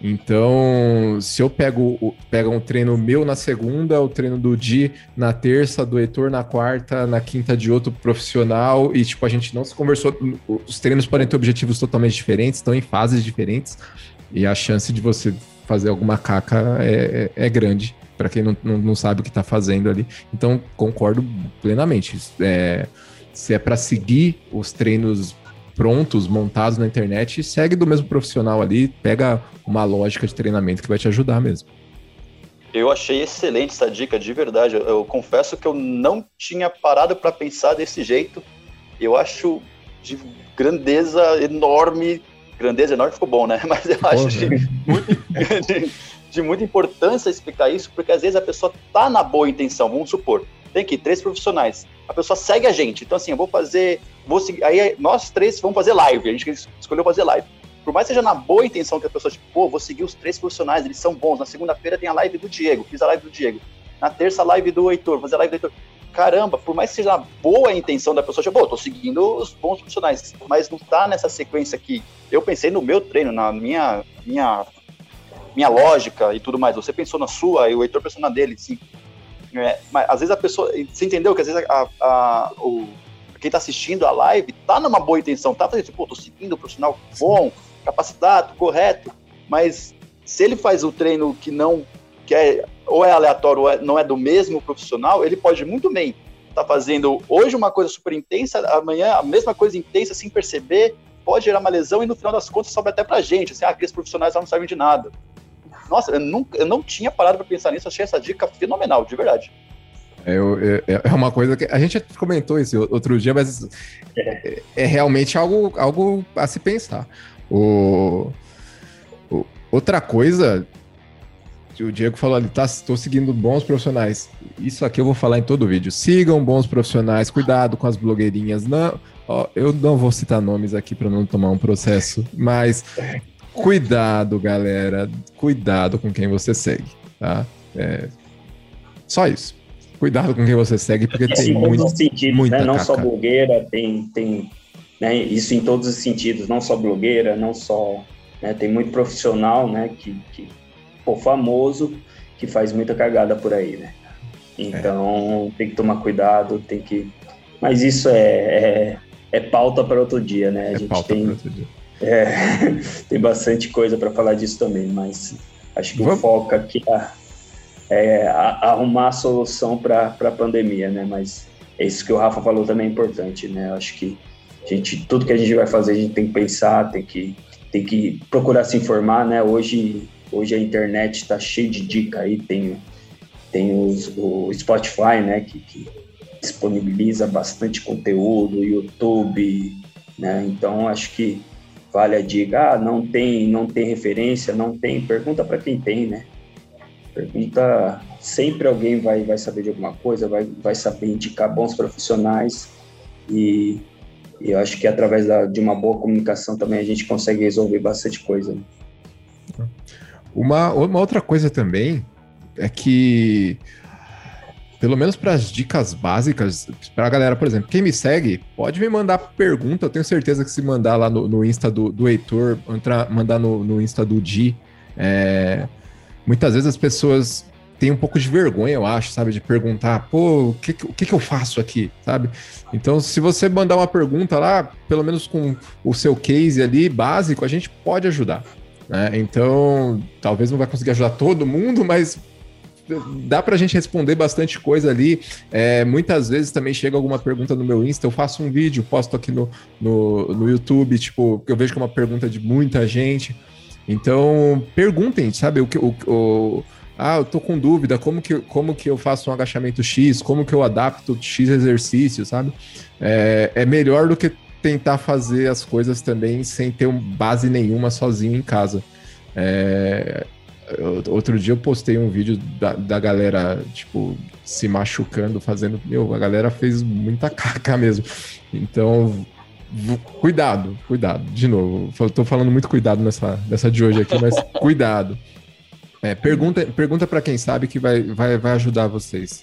Então, se eu pego, pego um treino meu na segunda, o treino do Di na terça, do Heitor na quarta, na quinta de outro profissional, e tipo, a gente não se conversou, os treinos podem ter objetivos totalmente diferentes, estão em fases diferentes, e a chance de você fazer alguma caca é, é, é grande, para quem não, não, não, sabe o que está fazendo ali. Então, concordo plenamente. É, se é para seguir os treinos prontos, montados na internet, segue do mesmo profissional ali, pega uma lógica de treinamento que vai te ajudar mesmo. Eu achei excelente essa dica, de verdade. Eu, eu confesso que eu não tinha parado para pensar desse jeito. Eu acho de grandeza enorme. Grandeza enorme ficou bom, né? Mas eu acho de, muito, de, de muita importância explicar isso, porque às vezes a pessoa tá na boa intenção, vamos supor tem aqui três profissionais. A pessoa segue a gente. Então, assim, eu vou fazer. Vou seguir, aí nós três vamos fazer live. A gente escolheu fazer live. Por mais que seja na boa intenção que a pessoa, tipo, pô, vou seguir os três profissionais, eles são bons. Na segunda-feira tem a live do Diego, fiz a live do Diego. Na terça, a live do Heitor, fazer a live do Heitor. Caramba, por mais que seja na boa intenção da pessoa, tipo, pô, tô seguindo os bons profissionais, mas não tá nessa sequência aqui. Eu pensei no meu treino, na minha, minha, minha lógica e tudo mais. Você pensou na sua e o Heitor pensou na dele, sim. É, mas às vezes a pessoa. Você entendeu que às vezes a, a, o, quem tá assistindo a live tá numa boa intenção, tá fazendo, pô, tô seguindo o profissional bom, capacitado, correto, mas se ele faz o treino que não. que é ou é aleatório ou é, não é do mesmo profissional, ele pode muito bem tá fazendo hoje uma coisa super intensa, amanhã a mesma coisa intensa sem perceber, pode gerar uma lesão e no final das contas sobe até pra gente, assim, ah, aqueles profissionais não servem de nada. Nossa, eu, nunca, eu não tinha parado para pensar nisso, achei essa dica fenomenal, de verdade. É, é, é, uma coisa que a gente comentou isso outro dia, mas é, é realmente algo, algo a se pensar. O, o, outra coisa que o Diego falou ali, tá, estou seguindo bons profissionais. Isso aqui eu vou falar em todo o vídeo. Sigam bons profissionais, cuidado com as blogueirinhas. Não, ó, eu não vou citar nomes aqui para não tomar um processo, mas Cuidado, galera. Cuidado com quem você segue, tá? É... Só isso. Cuidado com quem você segue, porque isso tem em muito, todos os sentidos, muita né? Não caca. só blogueira, tem, tem né? isso em todos os sentidos, não só blogueira, não só... Né? Tem muito profissional, né? Que, que pô, famoso, que faz muita cagada por aí, né? Então, é. tem que tomar cuidado, tem que... Mas isso é, é, é pauta para outro dia, né? A é gente tem... É, tem bastante coisa para falar disso também, mas acho que Vamos. o foco aqui é, é arrumar a solução para a pandemia, né? Mas é isso que o Rafa falou também é importante, né? Acho que a gente, tudo que a gente vai fazer, a gente tem que pensar, tem que, tem que procurar se informar, né? Hoje, hoje a internet está cheia de dica aí, tem, tem os, o Spotify, né? Que, que, disponibiliza bastante conteúdo, YouTube, né? Então acho que vale a ah, não tem, não tem referência, não tem, pergunta para quem tem, né? Pergunta, sempre alguém vai, vai saber de alguma coisa, vai, vai saber indicar bons profissionais e, e eu acho que através da, de uma boa comunicação também a gente consegue resolver bastante coisa. Né? Uma, uma outra coisa também é que pelo menos para as dicas básicas, para a galera, por exemplo, quem me segue, pode me mandar pergunta. Eu tenho certeza que se mandar lá no, no Insta do, do Heitor, entrar, mandar no, no Insta do Di, é, muitas vezes as pessoas têm um pouco de vergonha, eu acho, sabe, de perguntar, pô, o que, o que, que eu faço aqui, sabe? Então, se você mandar uma pergunta lá, pelo menos com o seu case ali básico, a gente pode ajudar. Né? Então, talvez não vai conseguir ajudar todo mundo, mas dá pra gente responder bastante coisa ali. É, muitas vezes também chega alguma pergunta no meu Insta, eu faço um vídeo, posto aqui no, no, no YouTube, tipo, eu vejo que é uma pergunta de muita gente. Então, perguntem, sabe, o que o, o ah, eu tô com dúvida, como que, como que eu faço um agachamento X, como que eu adapto X exercício, sabe? É, é melhor do que tentar fazer as coisas também sem ter base nenhuma sozinho em casa. É, outro dia eu postei um vídeo da, da galera, tipo, se machucando, fazendo. Meu, a galera fez muita caca mesmo. Então, cuidado, cuidado. De novo, eu tô falando muito cuidado nessa, nessa de hoje aqui, mas cuidado. É, pergunta pergunta para quem sabe que vai, vai, vai ajudar vocês.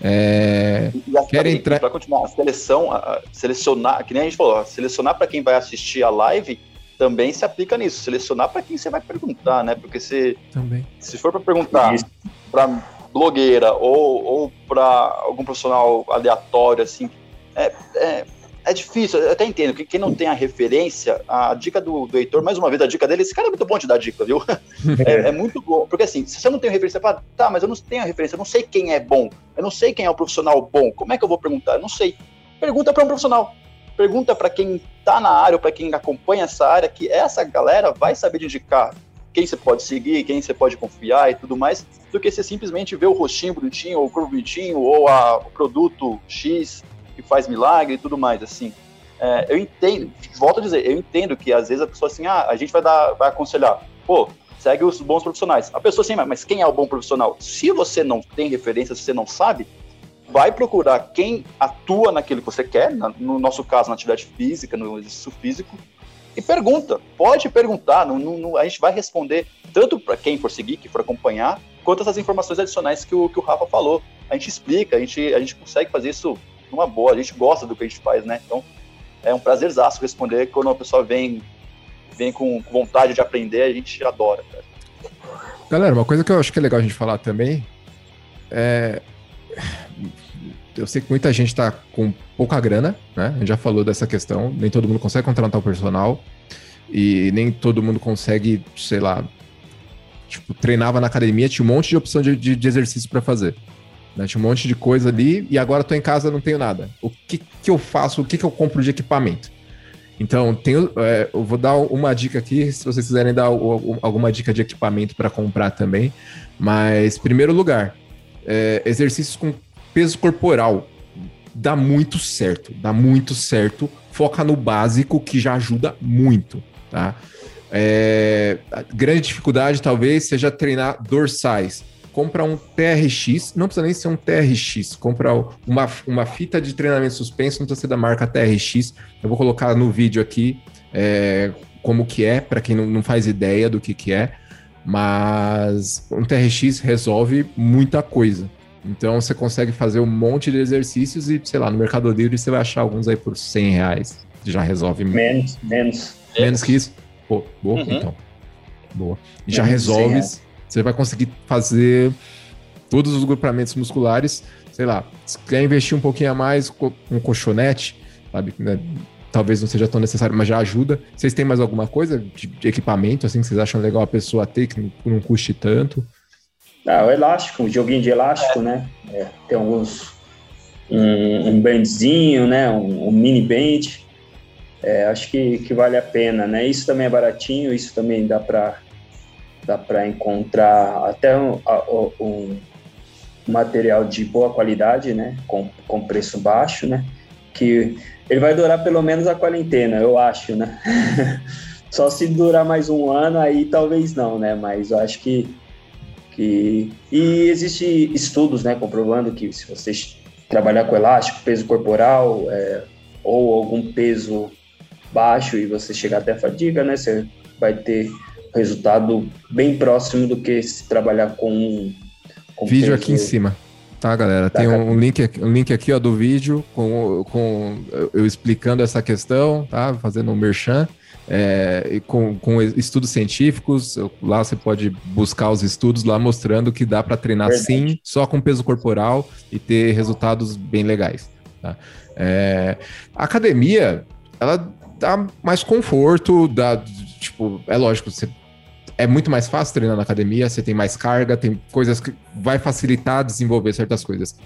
É, quer entrar. Para continuar, a seleção, a, selecionar, que nem a gente falou, selecionar para quem vai assistir a live também se aplica nisso. Selecionar para quem você vai perguntar, né? Porque se, também. se for para perguntar para blogueira ou, ou para algum profissional aleatório, assim, é, é, é difícil. Eu até entendo que quem não tem a referência, a dica do, do Heitor, mais uma vez, a dica dele, esse cara é muito bom de dar dica, viu? é, é, muito bom. Porque assim, se você não tem referência, fala, tá, mas eu não tenho a referência, eu não sei quem é bom, eu não sei quem é o profissional bom, como é que eu vou perguntar? Eu não sei. Pergunta para um profissional pergunta para quem está na área ou para quem acompanha essa área, que essa galera vai saber indicar quem você pode seguir, quem você pode confiar e tudo mais, do que você simplesmente ver o rostinho bonitinho, ou o corpo bonitinho, ou a, o produto X que faz milagre e tudo mais, assim. É, eu entendo, volto a dizer, eu entendo que às vezes a pessoa assim, ah, a gente vai dar, vai aconselhar, pô, segue os bons profissionais. A pessoa assim, mas quem é o bom profissional? Se você não tem referência, se você não sabe, vai procurar quem atua naquilo que você quer, no nosso caso, na atividade física, no exercício físico, e pergunta. Pode perguntar, não, não, a gente vai responder tanto para quem for seguir, que for acompanhar, quanto essas informações adicionais que o, que o Rafa falou. A gente explica, a gente, a gente consegue fazer isso numa boa, a gente gosta do que a gente faz, né? Então, é um prazerzaço responder quando uma pessoa vem, vem com vontade de aprender, a gente adora. Cara. Galera, uma coisa que eu acho que é legal a gente falar também é eu sei que muita gente está com pouca grana, né? A gente já falou dessa questão. Nem todo mundo consegue contratar um personal. E nem todo mundo consegue, sei lá, tipo, treinava na academia, tinha um monte de opção de, de, de exercício para fazer. Né? Tinha um monte de coisa ali e agora tô em casa não tenho nada. O que, que eu faço? O que, que eu compro de equipamento? Então, tenho, é, eu vou dar uma dica aqui, se vocês quiserem dar alguma dica de equipamento para comprar também. Mas, primeiro lugar, é, exercícios com peso corporal. Dá muito certo, dá muito certo. Foca no básico que já ajuda muito, tá? É, grande dificuldade talvez seja treinar dorsais. Compra um TRX, não precisa nem ser um TRX, compra uma, uma fita de treinamento suspenso, não precisa ser da marca TRX. Eu vou colocar no vídeo aqui é, como que é, para quem não, não faz ideia do que, que é. Mas um TRX resolve muita coisa. Então você consegue fazer um monte de exercícios e, sei lá, no Mercado Livre você vai achar alguns aí por 100 reais. Já resolve menos. Menos. Menos que isso? Pô, boa, uhum. então. Boa. E já resolve. Você vai conseguir fazer todos os grupamentos musculares. Sei lá, se quer investir um pouquinho a mais, um colchonete, sabe? Né? Talvez não seja tão necessário, mas já ajuda. Vocês têm mais alguma coisa de, de equipamento assim que vocês acham legal a pessoa ter que não, não custe tanto? Ah, o elástico, um joguinho de elástico, né? É, tem alguns um, um bandzinho, né? Um, um mini band. É, acho que, que vale a pena, né? Isso também é baratinho, isso também dá para dá para encontrar até um, um, material de boa qualidade, né? Com, com preço baixo, né? Que ele vai durar pelo menos a quarentena, eu acho, né? Só se durar mais um ano, aí talvez não, né? Mas eu acho que. que... E existe estudos, né? Comprovando que se você trabalhar com elástico, peso corporal, é, ou algum peso baixo e você chegar até a fadiga, né? Você vai ter resultado bem próximo do que se trabalhar com. com vídeo aqui em cima. Tá, galera? Tem um link, um link aqui ó, do vídeo com, com eu explicando essa questão, tá? Fazendo um merchan. É, com, com, estudos científicos, lá você pode buscar os estudos lá mostrando que dá para treinar Verdade. sim, só com peso corporal e ter resultados bem legais. Tá? É, a academia, ela dá mais conforto, dá, tipo, é lógico, você é muito mais fácil treinar na academia, você tem mais carga, tem coisas que vai facilitar desenvolver certas coisas.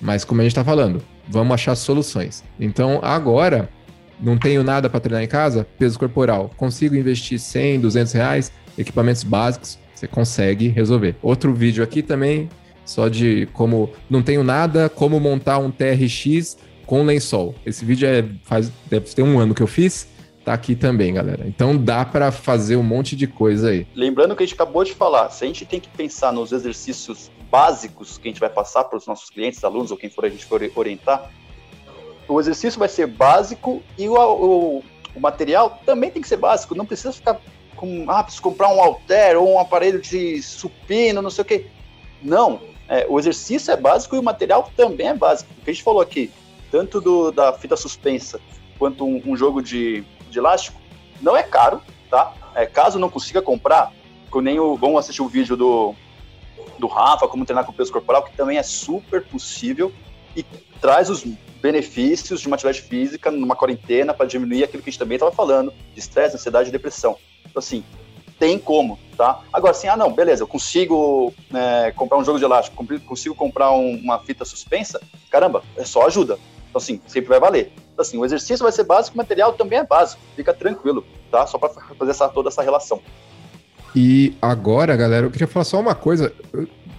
Mas como a gente está falando, vamos achar soluções. Então, agora, não tenho nada para treinar em casa, peso corporal, consigo investir 100, 200 reais, equipamentos básicos, você consegue resolver. Outro vídeo aqui também, só de como não tenho nada, como montar um TRX com lençol. Esse vídeo é, faz, deve ter um ano que eu fiz, tá aqui também, galera. Então dá para fazer um monte de coisa aí. Lembrando que a gente acabou de falar, se a gente tem que pensar nos exercícios básicos que a gente vai passar para os nossos clientes, alunos ou quem for a gente for orientar, o exercício vai ser básico e o, o, o material também tem que ser básico. Não precisa ficar com, ah, preciso comprar um halter ou um aparelho de supino, não sei o quê. Não, é, o exercício é básico e o material também é básico. O que a gente falou aqui, tanto do, da fita suspensa quanto um, um jogo de, de elástico, não é caro, tá? É, caso não consiga comprar, nem o, vamos assistir o vídeo do, do Rafa, como treinar com peso corporal, que também é super possível e traz os benefícios de uma atividade física numa quarentena para diminuir aquilo que a gente também estava falando, de estresse, ansiedade e depressão. Então, assim, tem como, tá? Agora, assim, ah, não, beleza, eu consigo é, comprar um jogo de elástico, consigo comprar um, uma fita suspensa, caramba, é só ajuda. Então, assim, sempre vai valer. Assim, o exercício vai ser básico, o material também é básico. Fica tranquilo, tá? Só para fazer essa, toda essa relação. E agora, galera, eu queria falar só uma coisa.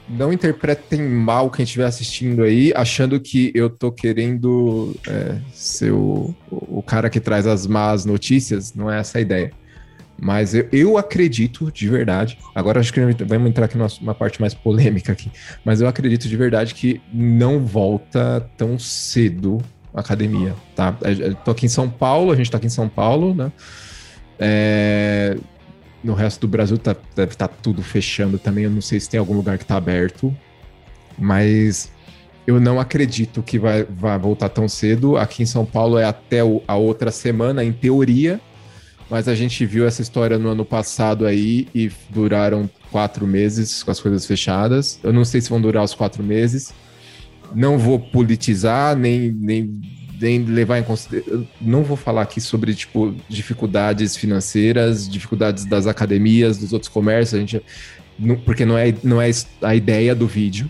Não interpretem mal quem estiver assistindo aí, achando que eu tô querendo é, ser o, o cara que traz as más notícias. Não é essa a ideia. Mas eu, eu acredito de verdade. Agora acho que vamos entrar aqui numa parte mais polêmica aqui. Mas eu acredito de verdade que não volta tão cedo academia, tá? Eu tô aqui em São Paulo, a gente tá aqui em São Paulo, né? É, no resto do Brasil tá, deve estar tá tudo fechando também. Eu não sei se tem algum lugar que tá aberto, mas eu não acredito que vai, vai voltar tão cedo. Aqui em São Paulo é até o, a outra semana, em teoria, mas a gente viu essa história no ano passado aí e duraram quatro meses com as coisas fechadas. Eu não sei se vão durar os quatro meses. Não vou politizar, nem, nem, nem levar em consideração. Não vou falar aqui sobre tipo, dificuldades financeiras, dificuldades das academias, dos outros comércios, a gente, não, porque não é, não é a ideia do vídeo.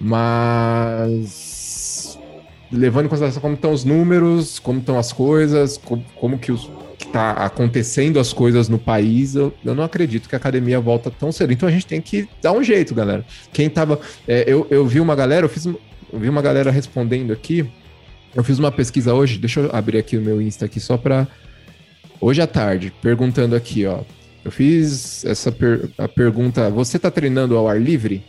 Mas levando em consideração como estão os números, como estão as coisas, como, como que os tá acontecendo as coisas no país, eu, eu não acredito que a academia volta tão cedo. Então a gente tem que dar um jeito, galera. Quem tava. É, eu, eu vi uma galera, eu fiz. Eu vi uma galera respondendo aqui. Eu fiz uma pesquisa hoje, deixa eu abrir aqui o meu Insta aqui só para hoje à tarde, perguntando aqui, ó. Eu fiz essa per a pergunta: você tá treinando ao ar livre?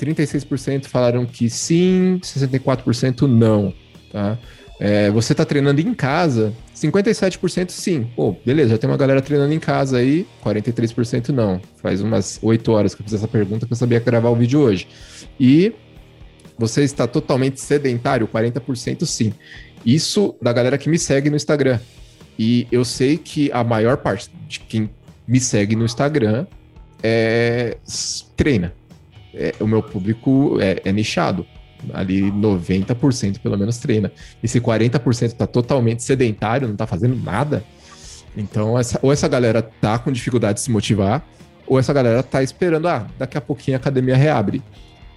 36% falaram que sim, 64% não, tá? É, você tá treinando em casa, 57% sim. Pô, beleza, já tem uma galera treinando em casa aí, 43% não. Faz umas 8 horas que eu fiz essa pergunta que eu sabia gravar o vídeo hoje. E você está totalmente sedentário, 40% sim. Isso da galera que me segue no Instagram. E eu sei que a maior parte de quem me segue no Instagram é treina. É, o meu público é, é nichado ali 90% pelo menos treina. Esse 40% tá totalmente sedentário, não tá fazendo nada. Então, essa, ou essa galera tá com dificuldade de se motivar, ou essa galera tá esperando, ah, daqui a pouquinho a academia reabre.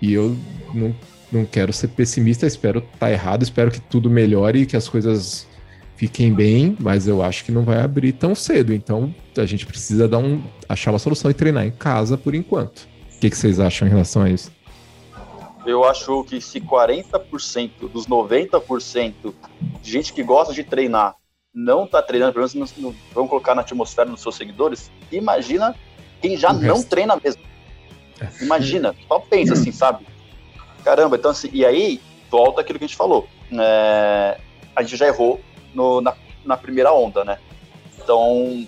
E eu não, não quero ser pessimista, espero tá errado, espero que tudo melhore e que as coisas fiquem bem, mas eu acho que não vai abrir tão cedo. Então, a gente precisa dar um, achar uma solução e treinar em casa por enquanto. O que, que vocês acham em relação a isso? Eu acho que se 40% dos 90% de gente que gosta de treinar não está treinando, pelo menos no, no, vamos colocar na atmosfera dos seus seguidores, imagina quem já o não resto. treina mesmo. É. Imagina, só pensa assim, sabe? Caramba, então assim, e aí volta aquilo que a gente falou. É, a gente já errou no, na, na primeira onda, né? Então,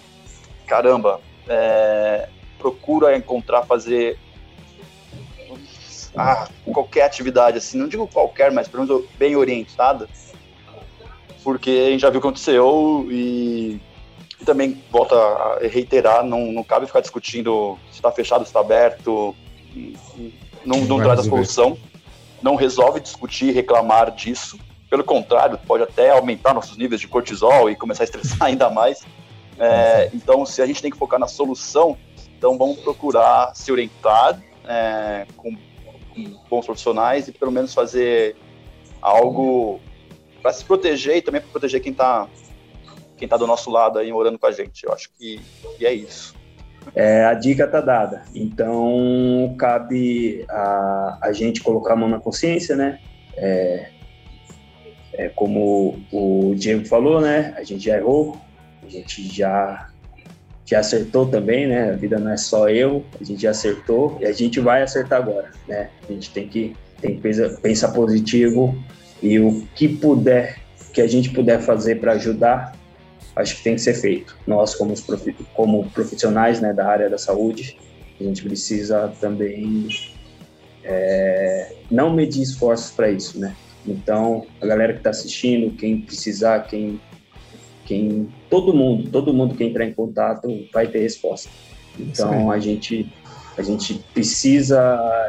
caramba, é, procura encontrar, fazer ah, qualquer atividade, assim, não digo qualquer, mas pelo menos bem orientada, porque a gente já viu o que aconteceu e, e também volta a reiterar, não, não cabe ficar discutindo se está fechado, se está aberto, não, não traz a solução, não resolve discutir, reclamar disso, pelo contrário, pode até aumentar nossos níveis de cortisol e começar a estressar ainda mais. É, então, se a gente tem que focar na solução, então vamos procurar se orientar é, com bons profissionais e pelo menos fazer algo para se proteger e também para proteger quem está quem tá do nosso lado aí orando com a gente. Eu acho que, é isso. É, a dica tá dada. Então cabe a, a gente colocar a mão na consciência, né? É, é, como o Diego falou, né? A gente já errou, a gente já já acertou também, né? A vida não é só eu, a gente já acertou e a gente vai acertar agora, né? A gente tem que, tem que pensar, pensar positivo e o que puder, que a gente puder fazer para ajudar, acho que tem que ser feito. Nós, como, como profissionais né, da área da saúde, a gente precisa também é, não medir esforços para isso, né? Então, a galera que está assistindo, quem precisar, quem quem todo mundo, todo mundo que entrar em contato vai ter resposta. Então a gente a gente precisa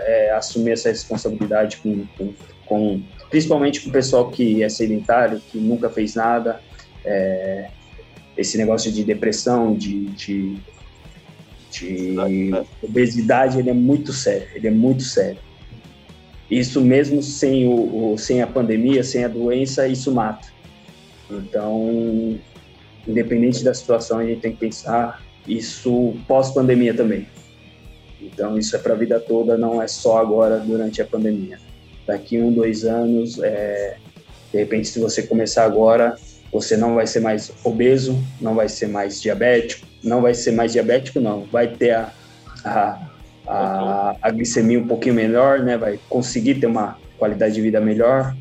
é, assumir essa responsabilidade com, com, com, principalmente com o pessoal que é sedentário, que nunca fez nada. É, esse negócio de depressão, de, de, de obesidade, ele é muito sério, ele é muito sério. Isso mesmo sem, o, o, sem a pandemia, sem a doença, isso mata. Então, independente da situação, a gente tem que pensar isso pós-pandemia também. Então, isso é para a vida toda, não é só agora durante a pandemia. Daqui um, dois anos, é, de repente, se você começar agora, você não vai ser mais obeso, não vai ser mais diabético, não vai ser mais diabético, não. Vai ter a, a, a, a glicemia um pouquinho melhor, né? Vai conseguir ter uma qualidade de vida melhor.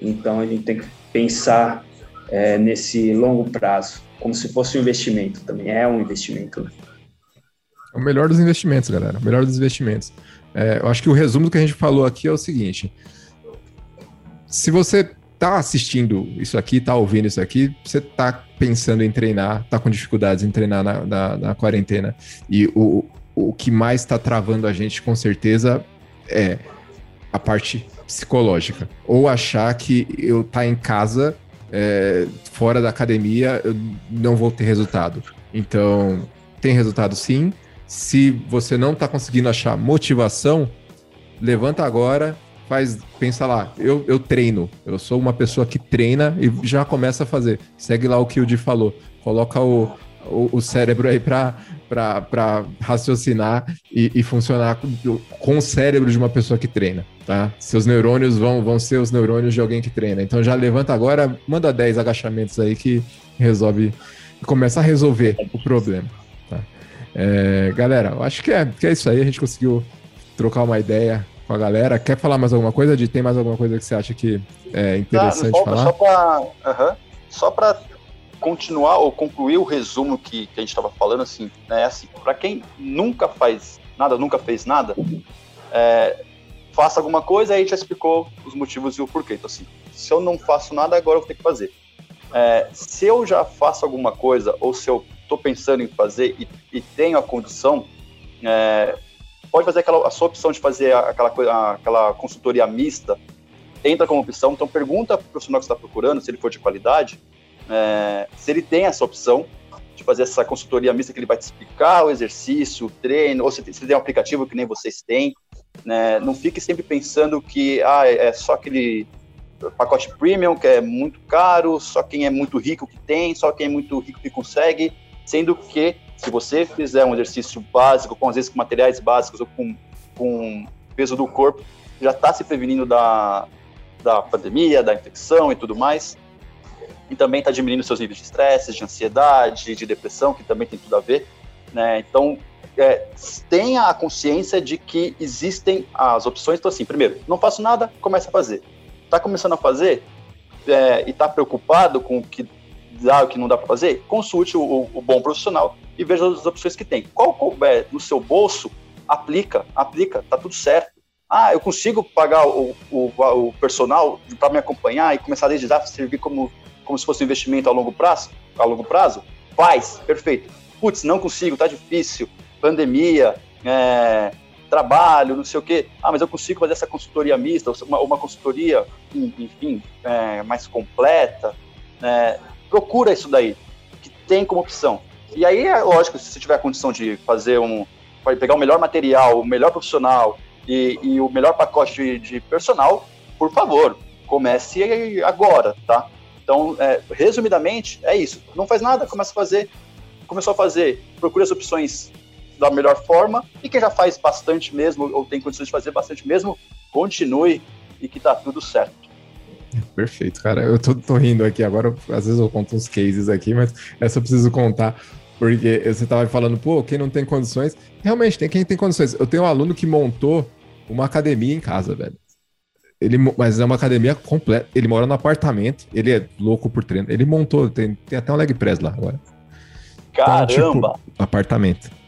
Então, a gente tem que pensar é, nesse longo prazo, como se fosse um investimento também. É um investimento. Né? É o melhor dos investimentos, galera. O melhor dos investimentos. É, eu acho que o resumo do que a gente falou aqui é o seguinte: se você tá assistindo isso aqui, tá ouvindo isso aqui, você tá pensando em treinar, tá com dificuldades em treinar na, na, na quarentena, e o, o que mais está travando a gente, com certeza, é a parte psicológica. Ou achar que eu tá em casa é, fora da academia, eu não vou ter resultado. Então, tem resultado sim. Se você não está conseguindo achar motivação, levanta agora, faz, pensa lá, eu, eu treino, eu sou uma pessoa que treina e já começa a fazer. Segue lá o que o Di falou, coloca o, o, o cérebro aí para raciocinar e, e, funcionar com, com o cérebro de uma pessoa que treina, tá? Seus neurônios vão, vão ser os neurônios de alguém que treina. Então já levanta agora, manda 10 agachamentos aí que resolve, começa a resolver o problema, tá? É, galera, eu acho que é, que é isso aí, a gente conseguiu trocar uma ideia com a galera. Quer falar mais alguma coisa, De Tem mais alguma coisa que você acha que é interessante falar? Só para uhum, só para continuar ou concluir o resumo que, que a gente estava falando, assim, né? Assim, para quem nunca faz nada, nunca fez nada, é, faça alguma coisa, aí a gente já explicou os motivos e o porquê. Então, assim, se eu não faço nada, agora eu vou ter que fazer. É, se eu já faço alguma coisa, ou se eu estou pensando em fazer e, e tenho a condição, é, pode fazer aquela, a sua opção de fazer aquela, aquela consultoria mista, entra como opção. Então, pergunta para o profissional que está procurando, se ele for de qualidade, é, se ele tem essa opção de fazer essa consultoria mista que ele vai te explicar o exercício, o treino, ou se, se tem um aplicativo que nem vocês têm, né? Não fique sempre pensando que ah, é, só aquele pacote premium que é muito caro, só quem é muito rico que tem, só quem é muito rico que consegue, sendo que se você fizer um exercício básico, com às vezes com materiais básicos ou com, com peso do corpo, já está se prevenindo da, da pandemia, da infecção e tudo mais. E também está diminuindo seus níveis de estresse, de ansiedade, de depressão, que também tem tudo a ver. Né? Então, é, tenha a consciência de que existem as opções. Então, assim, primeiro, não faço nada, comece a fazer. Está começando a fazer é, e está preocupado com o que dá o que não dá para fazer? Consulte o, o, bom profissional e veja as opções que tem. Qual couber no seu bolso, aplica, aplica, tá tudo certo. Ah, eu consigo pagar o, o, o personal para me acompanhar e começar desde já a servir como, como se fosse um investimento a longo prazo? A longo prazo? Faz, perfeito. Putz, não consigo, tá difícil, pandemia, é, trabalho, não sei o quê. Ah, mas eu consigo fazer essa consultoria mista, uma, uma consultoria, enfim, é, mais completa. É, procura isso daí, que tem como opção. E aí, é lógico, se você tiver a condição de fazer um, pegar o melhor material, o melhor profissional, e, e o melhor pacote de, de, personal, por favor, comece agora, tá? Então, é, resumidamente, é isso. Não faz nada, começa a fazer. Começou a fazer, procure as opções da melhor forma. E quem já faz bastante mesmo, ou tem condições de fazer bastante mesmo, continue e que tá tudo certo. Perfeito, cara. Eu tô, tô rindo aqui agora. Às vezes eu conto uns cases aqui, mas essa eu preciso contar porque você estava falando, pô, quem não tem condições. Realmente, tem quem tem condições. Eu tenho um aluno que montou uma academia em casa, velho. Ele, mas é uma academia completa. Ele mora no apartamento. Ele é louco por treino. Ele montou, tem, tem até um leg press lá agora. Caramba! Então, tipo, apartamento.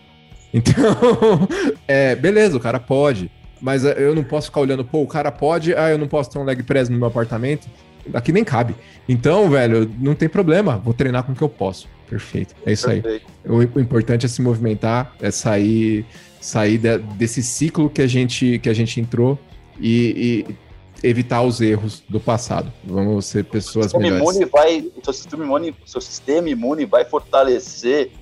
Então, é, beleza, o cara pode. Mas é, eu não posso ficar olhando, pô, o cara pode, ah, eu não posso ter um leg press no meu apartamento. Aqui nem cabe. Então, velho, não tem problema. Vou treinar com o que eu posso. Perfeito. É isso Perfeito. aí. O, o, importante é se movimentar, é sair, sair de, desse ciclo que a gente, que a gente entrou e, e evitar os erros do passado. Vamos ser pessoas melhores. Imune vai, o seu sistema imune, seu sistema imune vai fortalecer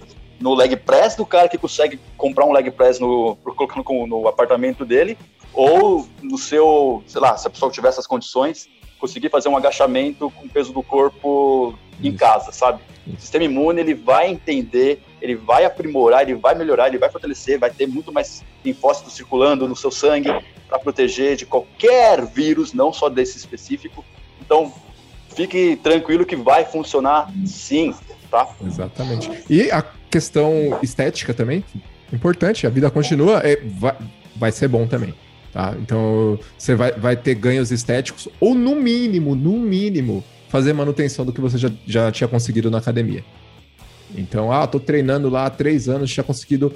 no leg press do cara que consegue comprar um leg press no, colocando no apartamento dele, ou no seu, sei lá, se a pessoa tiver essas condições, conseguir fazer um agachamento com o peso do corpo em casa, sabe? O sistema imune ele vai entender, ele vai aprimorar, ele vai melhorar, ele vai fortalecer, vai ter muito mais linfócitos circulando no seu sangue para proteger de qualquer vírus, não só desse específico. Então, fique tranquilo que vai funcionar sim, tá? Exatamente. E a questão estética também, importante, a vida continua, é, vai, vai ser bom também. Tá? Então você vai, vai ter ganhos estéticos, ou no mínimo, no mínimo, fazer manutenção do que você já, já tinha conseguido na academia. Então, ah, tô treinando lá há três anos, tinha conseguido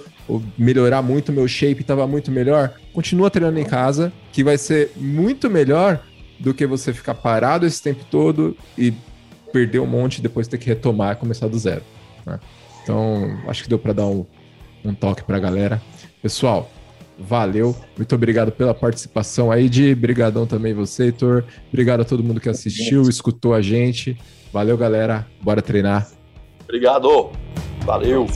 melhorar muito, meu shape estava muito melhor. Continua treinando em casa, que vai ser muito melhor do que você ficar parado esse tempo todo e perder um monte e depois ter que retomar e começar do zero. Né? Então, acho que deu para dar um, um toque para a galera. Pessoal, Valeu, muito obrigado pela participação aí, de brigadão também você, Heitor. Obrigado a todo mundo que assistiu, escutou a gente. Valeu, galera. Bora treinar. Obrigado. Valeu.